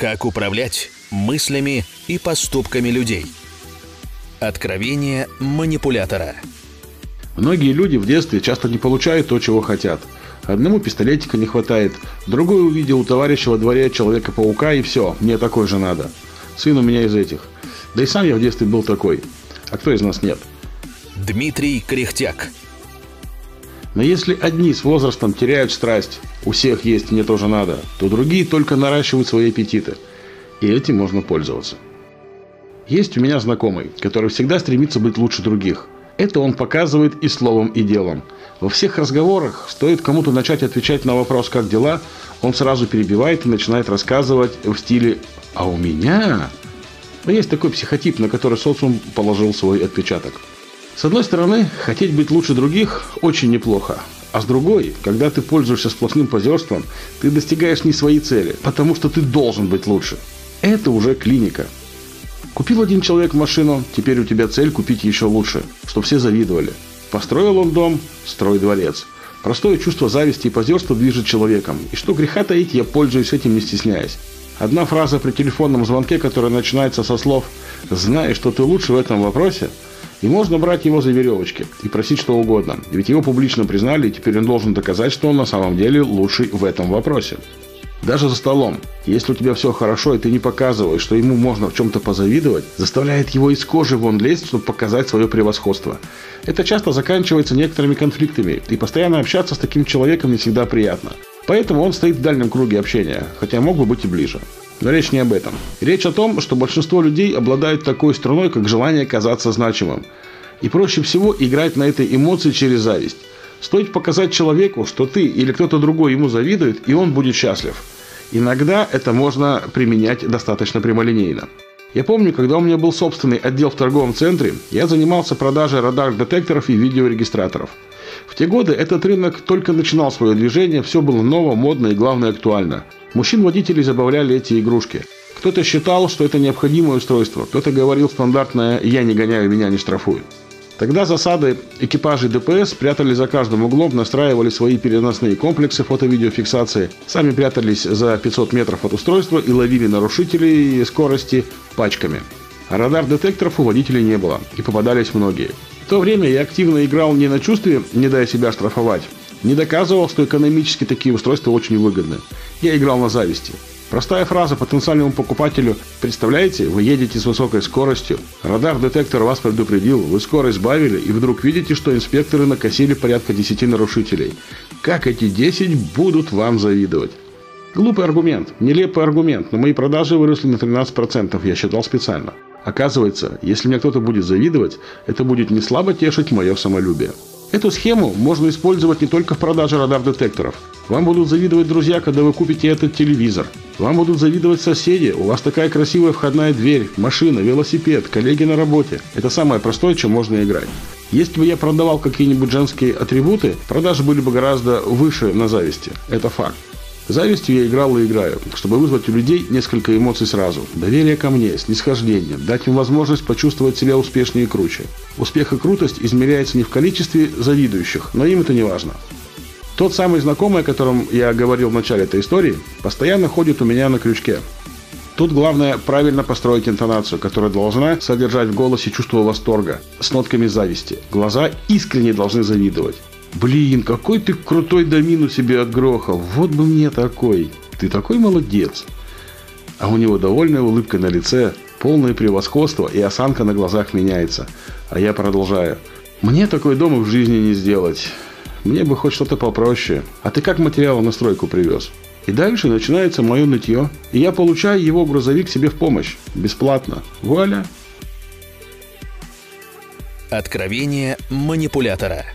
Как управлять мыслями и поступками людей. Откровение манипулятора. Многие люди в детстве часто не получают то, чего хотят. Одному пистолетика не хватает, другой увидел у товарища во дворе Человека-паука и все, мне такой же надо. Сын у меня из этих. Да и сам я в детстве был такой. А кто из нас нет? Дмитрий Кряхтяк. Но если одни с возрастом теряют страсть, у всех есть мне тоже надо, то другие только наращивают свои аппетиты. И этим можно пользоваться. Есть у меня знакомый, который всегда стремится быть лучше других. Это он показывает и словом, и делом. Во всех разговорах, стоит кому-то начать отвечать на вопрос «как дела?», он сразу перебивает и начинает рассказывать в стиле «а у меня?». Есть такой психотип, на который социум положил свой отпечаток. С одной стороны, хотеть быть лучше других очень неплохо. А с другой, когда ты пользуешься сплошным позерством, ты достигаешь не своей цели, потому что ты должен быть лучше. Это уже клиника. Купил один человек машину, теперь у тебя цель купить еще лучше, чтобы все завидовали. Построил он дом, строй дворец. Простое чувство зависти и позерства движет человеком. И что греха таить, я пользуюсь этим не стесняясь. Одна фраза при телефонном звонке, которая начинается со слов «Знаешь, что ты лучше в этом вопросе», и можно брать его за веревочки и просить что угодно. Ведь его публично признали, и теперь он должен доказать, что он на самом деле лучший в этом вопросе. Даже за столом. Если у тебя все хорошо, и ты не показываешь, что ему можно в чем-то позавидовать, заставляет его из кожи вон лезть, чтобы показать свое превосходство. Это часто заканчивается некоторыми конфликтами, и постоянно общаться с таким человеком не всегда приятно. Поэтому он стоит в дальнем круге общения, хотя мог бы быть и ближе. Но речь не об этом. Речь о том, что большинство людей обладают такой струной, как желание казаться значимым. И проще всего играть на этой эмоции через зависть. Стоит показать человеку, что ты или кто-то другой ему завидует, и он будет счастлив. Иногда это можно применять достаточно прямолинейно. Я помню, когда у меня был собственный отдел в торговом центре, я занимался продажей радар-детекторов и видеорегистраторов. В те годы этот рынок только начинал свое движение, все было ново, модно и, главное, актуально. Мужчин-водителей забавляли эти игрушки. Кто-то считал, что это необходимое устройство, кто-то говорил стандартное «я не гоняю, меня не штрафуют». Тогда засады экипажей ДПС прятали за каждым углом, настраивали свои переносные комплексы фото-видеофиксации, сами прятались за 500 метров от устройства и ловили нарушителей скорости пачками. А радар-детекторов у водителей не было, и попадались многие. В то время я активно играл не на чувстве, не дай себя штрафовать, не доказывал, что экономически такие устройства очень выгодны. Я играл на зависти. Простая фраза потенциальному покупателю «Представляете, вы едете с высокой скоростью, радар-детектор вас предупредил, вы скорость сбавили, и вдруг видите, что инспекторы накосили порядка 10 нарушителей. Как эти 10 будут вам завидовать?» Глупый аргумент, нелепый аргумент, но мои продажи выросли на 13%, я считал специально. Оказывается, если мне кто-то будет завидовать, это будет не слабо тешить мое самолюбие. Эту схему можно использовать не только в продаже радар-детекторов. Вам будут завидовать друзья, когда вы купите этот телевизор. Вам будут завидовать соседи. У вас такая красивая входная дверь, машина, велосипед, коллеги на работе. Это самое простое, чем можно играть. Если бы я продавал какие-нибудь женские атрибуты, продажи были бы гораздо выше на зависти. Это факт. Завистью я играл и играю, чтобы вызвать у людей несколько эмоций сразу. Доверие ко мне, снисхождение, дать им возможность почувствовать себя успешнее и круче. Успех и крутость измеряется не в количестве завидующих, но им это не важно. Тот самый знакомый, о котором я говорил в начале этой истории, постоянно ходит у меня на крючке. Тут главное правильно построить интонацию, которая должна содержать в голосе чувство восторга с нотками зависти. Глаза искренне должны завидовать. Блин, какой ты крутой домину себе отгрохал. Вот бы мне такой. Ты такой молодец. А у него довольная улыбка на лице, полное превосходство и осанка на глазах меняется. А я продолжаю. Мне такой дом в жизни не сделать. Мне бы хоть что-то попроще. А ты как материал на стройку привез? И дальше начинается мое нытье. И я получаю его грузовик себе в помощь. Бесплатно. Вуаля. Откровение манипулятора.